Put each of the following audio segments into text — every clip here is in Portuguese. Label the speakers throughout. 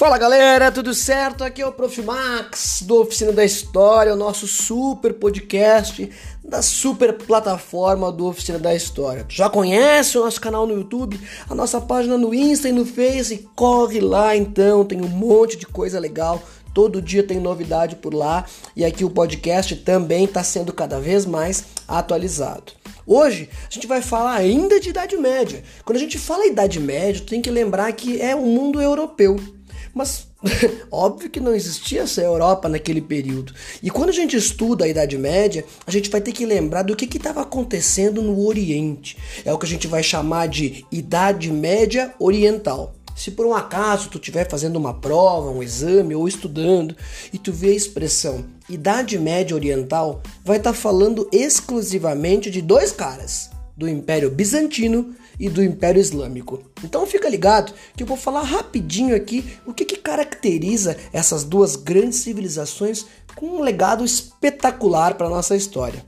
Speaker 1: Fala galera, tudo certo? Aqui é o Prof. Max do Oficina da História, o nosso super podcast da super plataforma do Oficina da História. Tu já conhece o nosso canal no YouTube, a nossa página no Insta e no Face? Corre lá então, tem um monte de coisa legal. Todo dia tem novidade por lá e aqui o podcast também está sendo cada vez mais atualizado. Hoje a gente vai falar ainda de Idade Média. Quando a gente fala Idade Média, tem que lembrar que é o mundo europeu. Mas óbvio que não existia essa Europa naquele período. E quando a gente estuda a Idade Média, a gente vai ter que lembrar do que estava acontecendo no Oriente. É o que a gente vai chamar de Idade Média Oriental. Se por um acaso tu estiver fazendo uma prova, um exame ou estudando e tu vê a expressão Idade Média Oriental, vai estar tá falando exclusivamente de dois caras, do Império Bizantino e do Império Islâmico. Então fica ligado que eu vou falar rapidinho aqui o que, que caracteriza essas duas grandes civilizações com um legado espetacular para nossa história.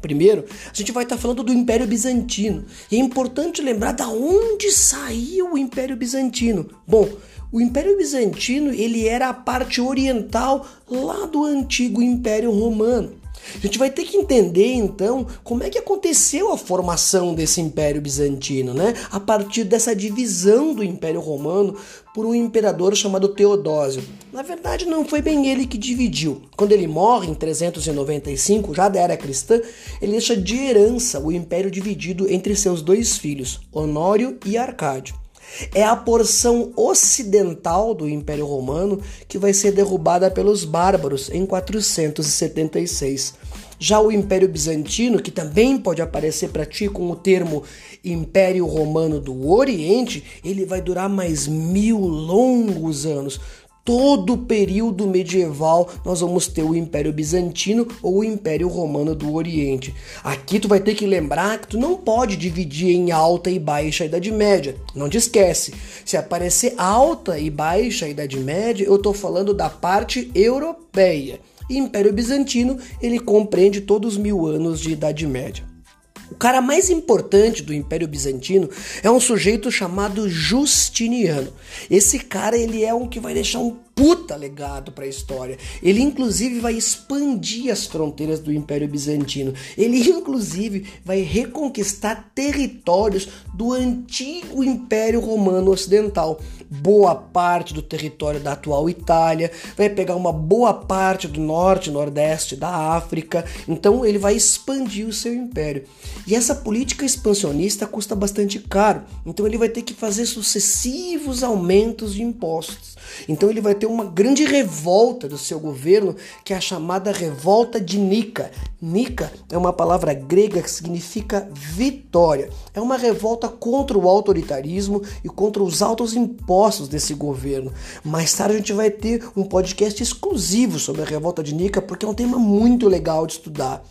Speaker 1: Primeiro, a gente vai estar tá falando do Império Bizantino. E é importante lembrar da onde saiu o Império Bizantino. Bom, o Império Bizantino ele era a parte oriental lá do antigo Império Romano. A gente vai ter que entender então como é que aconteceu a formação desse Império Bizantino, né? A partir dessa divisão do Império Romano por um imperador chamado Teodósio. Na verdade, não foi bem ele que dividiu. Quando ele morre em 395, já da era cristã, ele deixa de herança o império dividido entre seus dois filhos, Honório e Arcádio. É a porção ocidental do Império Romano que vai ser derrubada pelos bárbaros em 476. Já o Império Bizantino, que também pode aparecer para ti com o termo Império Romano do Oriente, ele vai durar mais mil longos anos, todo o período medieval nós vamos ter o Império Bizantino ou o Império Romano do Oriente. Aqui tu vai ter que lembrar que tu não pode dividir em alta e baixa Idade Média. Não te esquece. Se aparecer alta e baixa Idade Média, eu estou falando da parte europeia. Império Bizantino ele compreende todos os mil anos de Idade Média. O cara mais importante do Império Bizantino é um sujeito chamado Justiniano. Esse cara ele é um que vai deixar um puta legado para a história. Ele inclusive vai expandir as fronteiras do Império Bizantino. Ele inclusive vai reconquistar territórios do antigo Império Romano Ocidental. Boa parte do território da atual Itália, vai pegar uma boa parte do norte nordeste da África. Então ele vai expandir o seu império. E essa política expansionista custa bastante caro. Então ele vai ter que fazer sucessivos aumentos de impostos. Então ele vai ter uma grande revolta do seu governo, que é a chamada revolta de Nica. Nica é uma palavra grega que significa vitória. É uma revolta contra o autoritarismo e contra os altos impostos desse governo. Mais tarde a gente vai ter um podcast exclusivo sobre a revolta de Nica, porque é um tema muito legal de estudar.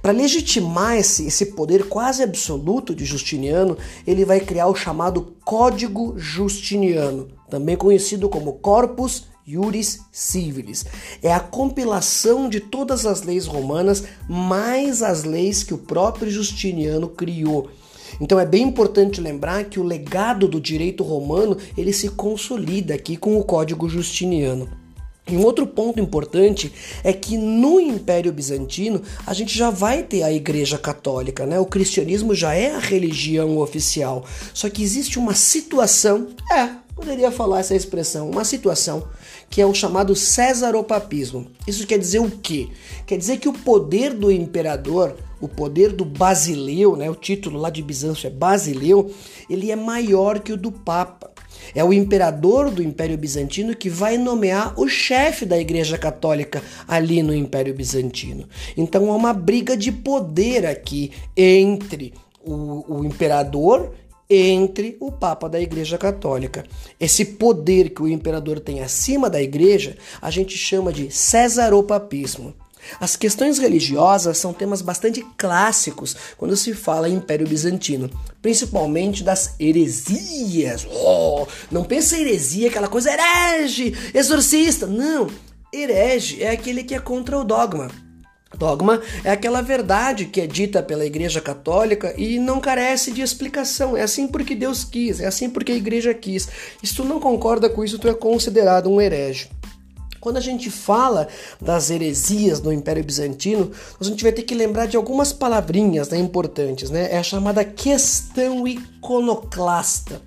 Speaker 1: Para legitimar esse, esse poder quase absoluto de Justiniano, ele vai criar o chamado Código Justiniano, também conhecido como Corpus Iuris Civilis. É a compilação de todas as leis romanas, mais as leis que o próprio Justiniano criou. Então é bem importante lembrar que o legado do direito romano ele se consolida aqui com o Código Justiniano. E um outro ponto importante é que no Império Bizantino a gente já vai ter a Igreja Católica, né? O cristianismo já é a religião oficial. Só que existe uma situação, é, poderia falar essa expressão, uma situação que é o chamado Césaropapismo. Isso quer dizer o quê? Quer dizer que o poder do imperador, o poder do Basileu, né? O título lá de Bizâncio é Basileu, ele é maior que o do Papa. É o imperador do Império Bizantino que vai nomear o chefe da Igreja Católica ali no Império Bizantino. Então há uma briga de poder aqui entre o, o imperador entre o Papa da Igreja Católica. Esse poder que o imperador tem acima da Igreja, a gente chama de cesaropapismo. As questões religiosas são temas bastante clássicos quando se fala em Império Bizantino, principalmente das heresias. Oh, não pensa heresia, aquela coisa herege, exorcista. Não, herege é aquele que é contra o dogma. Dogma é aquela verdade que é dita pela Igreja Católica e não carece de explicação. É assim porque Deus quis, é assim porque a Igreja quis. Se tu não concorda com isso, tu é considerado um herege. Quando a gente fala das heresias do Império Bizantino, a gente vai ter que lembrar de algumas palavrinhas né, importantes. Né? É a chamada questão iconoclasta.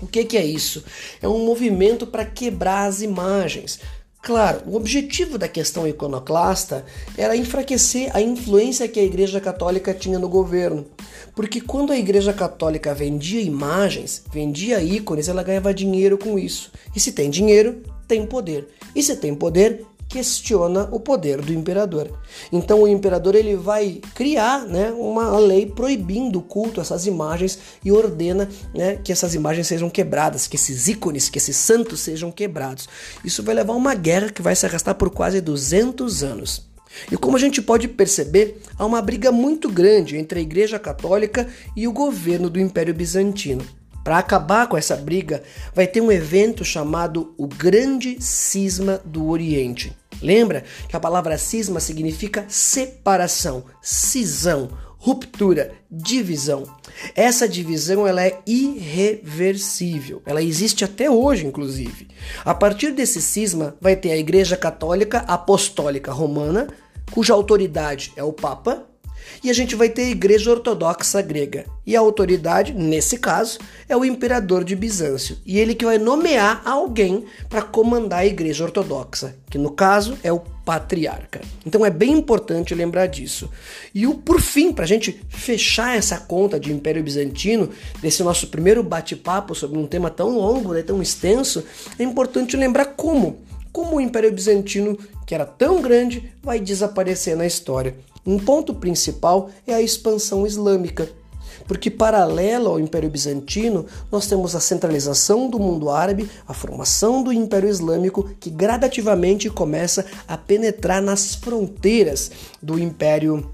Speaker 1: O que, que é isso? É um movimento para quebrar as imagens. Claro, o objetivo da questão iconoclasta era enfraquecer a influência que a Igreja Católica tinha no governo. Porque quando a Igreja Católica vendia imagens, vendia ícones, ela ganhava dinheiro com isso. E se tem dinheiro, tem poder. E se tem poder, questiona o poder do imperador. Então o imperador ele vai criar né, uma lei proibindo o culto essas imagens e ordena né, que essas imagens sejam quebradas, que esses ícones, que esses santos sejam quebrados. Isso vai levar a uma guerra que vai se arrastar por quase 200 anos. E como a gente pode perceber, há uma briga muito grande entre a Igreja Católica e o governo do Império Bizantino. Para acabar com essa briga, vai ter um evento chamado o Grande Cisma do Oriente. Lembra que a palavra cisma significa separação, cisão, ruptura, divisão. Essa divisão ela é irreversível. Ela existe até hoje, inclusive. A partir desse cisma vai ter a Igreja Católica Apostólica Romana, cuja autoridade é o Papa, e a gente vai ter a Igreja Ortodoxa Grega. E a autoridade, nesse caso, é o imperador de Bizâncio. E ele que vai nomear alguém para comandar a Igreja Ortodoxa, que no caso é o patriarca. Então é bem importante lembrar disso. E o por fim, para a gente fechar essa conta de Império Bizantino, desse nosso primeiro bate-papo sobre um tema tão longo, né, tão extenso, é importante lembrar como como o Império Bizantino, que era tão grande, vai desaparecer na história. Um ponto principal é a expansão islâmica, porque paralelo ao Império Bizantino, nós temos a centralização do mundo árabe, a formação do Império Islâmico, que gradativamente começa a penetrar nas fronteiras do Império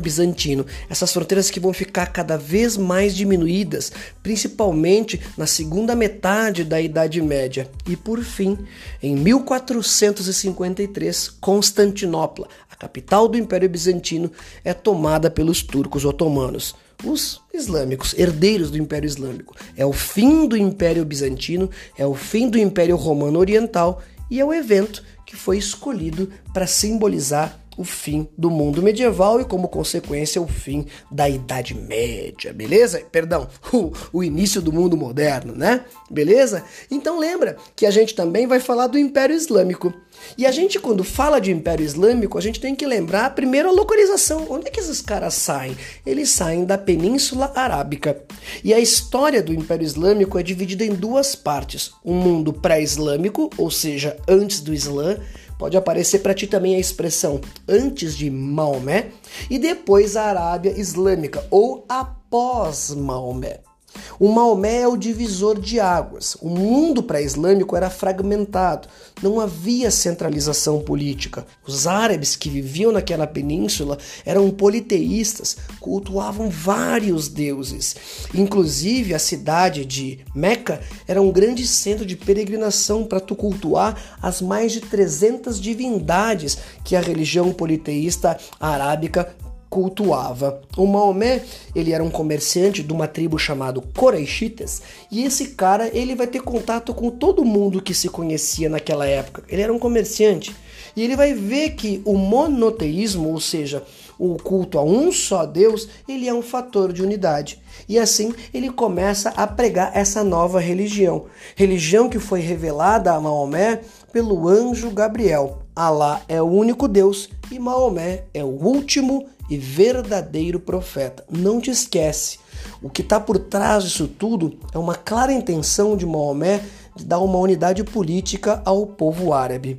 Speaker 1: bizantino. Essas fronteiras que vão ficar cada vez mais diminuídas, principalmente na segunda metade da Idade Média. E por fim, em 1453, Constantinopla, capital do Império Bizantino, é tomada pelos turcos otomanos. Os islâmicos, herdeiros do Império Islâmico. É o fim do Império Bizantino, é o fim do Império Romano Oriental e é o evento que foi escolhido para simbolizar o fim do mundo medieval e, como consequência, o fim da Idade Média, beleza? Perdão, o, o, início do mundo moderno, né? Beleza? Então lembra que a gente também vai falar do Império Islâmico. E a gente, quando fala de Império Islâmico, a gente tem que lembrar primeiro a localização. Onde é que esses caras saem? Eles saem da Península Arábica. E a história do Império Islâmico é dividida em duas partes: um mundo pré-islâmico, ou seja, antes do Islã, Pode aparecer para ti também a expressão antes de Maomé e depois a Arábia Islâmica ou após Maomé. O Maomé é o divisor de águas. O mundo pré-islâmico era fragmentado, não havia centralização política. Os árabes que viviam naquela península eram politeístas, cultuavam vários deuses. Inclusive, a cidade de Meca era um grande centro de peregrinação para tu cultuar as mais de 300 divindades que a religião politeísta arábica cultuava. O Maomé, ele era um comerciante de uma tribo chamado Coreixitas, e esse cara, ele vai ter contato com todo mundo que se conhecia naquela época. Ele era um comerciante, e ele vai ver que o monoteísmo, ou seja, o culto a um só Deus, ele é um fator de unidade. E assim ele começa a pregar essa nova religião. Religião que foi revelada a Maomé pelo anjo Gabriel. Alá é o único Deus e Maomé é o último e verdadeiro profeta. Não te esquece. O que está por trás disso tudo é uma clara intenção de Maomé de dar uma unidade política ao povo árabe.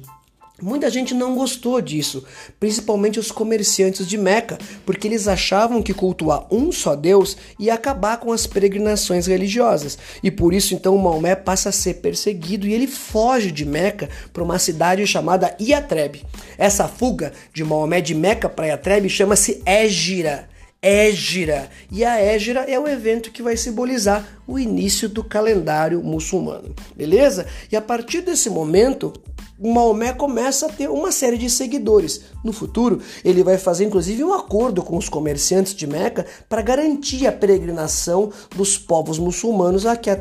Speaker 1: Muita gente não gostou disso, principalmente os comerciantes de Meca, porque eles achavam que cultuar um só Deus ia acabar com as peregrinações religiosas. E por isso então Maomé passa a ser perseguido e ele foge de Meca para uma cidade chamada Iatreb. Essa fuga de Maomé de Meca para Iatreb chama-se Égira. Égira. E a Égira é o evento que vai simbolizar o início do calendário muçulmano. Beleza? E a partir desse momento, Maomé começa a ter uma série de seguidores. No futuro, ele vai fazer inclusive um acordo com os comerciantes de Meca para garantir a peregrinação dos povos muçulmanos até,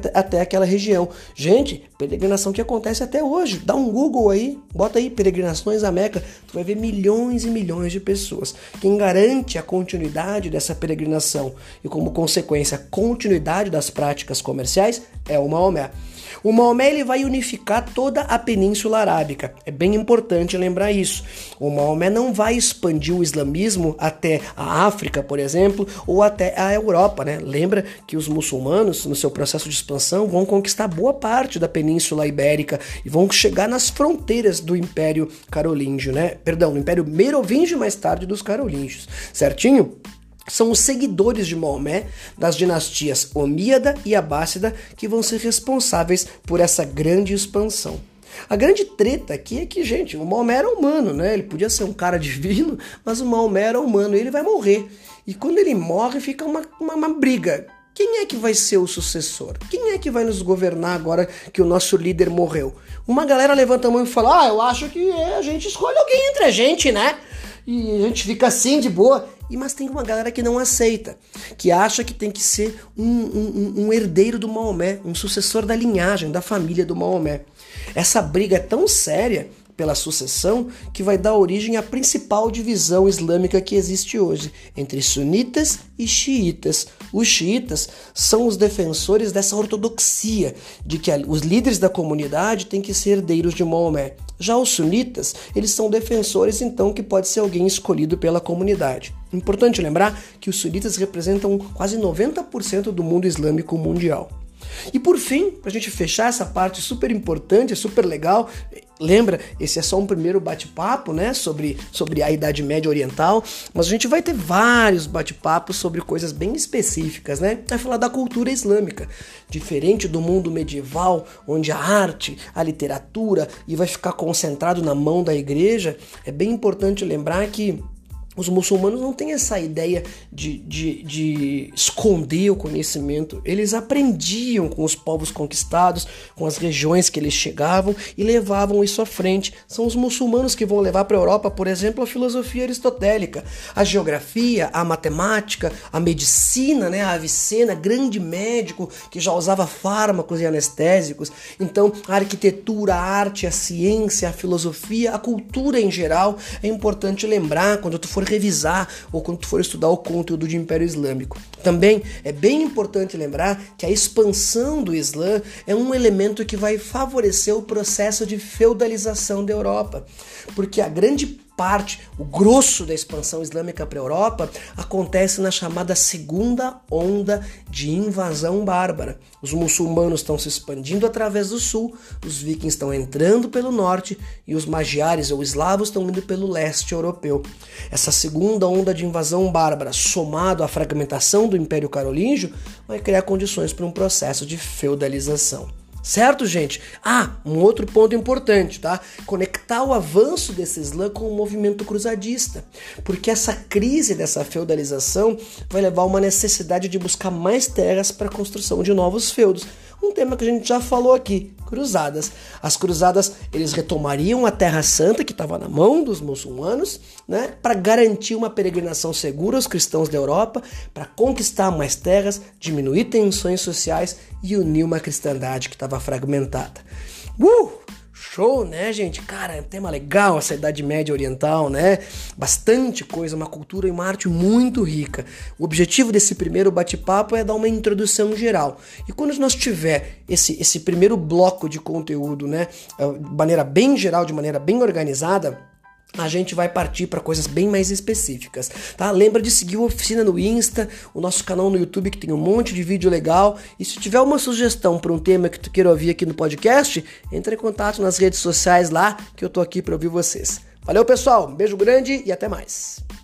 Speaker 1: aquela região. Gente, peregrinação que acontece até hoje. Dá um Google aí, bota aí peregrinações a Meca, tu vai ver milhões e milhões de pessoas. Quem garante a continuidade dessa peregrinação e como consequência a continuidade das práticas comerciais é o Maomé. O Maomé ele vai unificar toda a Península Arábica. É bem importante lembrar isso. O Maomé não vai expandir o islamismo até a África, por exemplo, ou até a Europa, né? Lembra que os muçulmanos, no seu processo de expansão, vão conquistar boa parte da Península Ibérica e vão chegar nas fronteiras do Império Carolíngio, né? Perdão, do Império Merovingio mais tarde dos Carolíngios, certinho? São os seguidores de Maomé das dinastias Omíada e Abássida que vão ser responsáveis por essa grande expansão. A grande treta aqui é que, gente, o Maomé era humano, né? Ele podia ser um cara divino, mas o Maomé era humano e ele vai morrer. E quando ele morre, fica uma, uma, uma briga. Quem é que vai ser o sucessor? Quem é que vai nos governar agora que o nosso líder morreu? Uma galera levanta a mão e fala: Ah, eu acho que a gente escolhe alguém entre a gente, né? E a gente fica assim de boa. E mas tem uma galera que não aceita, que acha que tem que ser um, um, um herdeiro do Maomé, um sucessor da linhagem, da família do Maomé. Essa briga é tão séria pela sucessão que vai dar origem à principal divisão islâmica que existe hoje, entre sunitas e xiitas. Os xiitas são os defensores dessa ortodoxia de que os líderes da comunidade têm que ser herdeiros de Maomé. Já os sunitas, eles são defensores então que pode ser alguém escolhido pela comunidade. Importante lembrar que os sunitas representam quase 90% do mundo islâmico mundial. E por fim, para a gente fechar essa parte super importante, super legal, lembra, esse é só um primeiro bate-papo, né, sobre, sobre a Idade Média Oriental, mas a gente vai ter vários bate-papos sobre coisas bem específicas, né? Vai falar da cultura islâmica, diferente do mundo medieval, onde a arte, a literatura e vai ficar concentrado na mão da igreja, é bem importante lembrar que os muçulmanos não têm essa ideia de, de, de, esconder o conhecimento. Eles aprendiam com os povos conquistados, com as regiões que eles chegavam e levavam isso à frente. São os muçulmanos que vão levar para a Europa, por exemplo, a filosofia aristotélica, a geografia, a matemática, a medicina, né? a Avicena, grande médico que já usava fármacos e anestésicos. Então, a arquitetura, a arte, a ciência, a filosofia, a cultura em geral é importante lembrar quando tu for for revisar ou quando tu for estudar o conteúdo de Império Islâmico. Também é bem importante lembrar que a expansão do Islã é um elemento que vai favorecer o processo de feudalização da Europa, porque a grande parte, o grosso da expansão islâmica para a Europa acontece na chamada segunda onda de invasão bárbara. Os muçulmanos estão se expandindo através do sul, os vikings estão entrando pelo norte e os magiares ou eslavos estão indo pelo leste europeu. Essa segunda onda de invasão bárbara, somado à fragmentação do Império Carolíngio, vai criar condições para um processo de feudalização. Certo, gente? Ah, um outro ponto importante, tá? Conectar o avanço desse Islã com o movimento cruzadista. Porque essa crise dessa feudalização vai levar a uma necessidade de buscar mais terras para a construção de novos feudos um tema que a gente já falou aqui, cruzadas. As cruzadas, eles retomariam a Terra Santa que estava na mão dos muçulmanos, né, para garantir uma peregrinação segura aos cristãos da Europa, para conquistar mais terras, diminuir tensões sociais e unir uma cristandade que estava fragmentada. Uh! Show, né, gente? Cara, é um tema legal essa Idade Média Oriental, né? Bastante coisa, uma cultura e uma arte muito rica. O objetivo desse primeiro bate-papo é dar uma introdução geral. E quando nós tiver esse, esse primeiro bloco de conteúdo, né, de maneira bem geral, de maneira bem organizada, a gente vai partir para coisas bem mais específicas, tá? Lembra de seguir a oficina no Insta, o nosso canal no YouTube que tem um monte de vídeo legal. E se tiver uma sugestão para um tema que tu queira ouvir aqui no podcast, entre em contato nas redes sociais lá que eu tô aqui para ouvir vocês. Valeu, pessoal. Um beijo grande e até mais.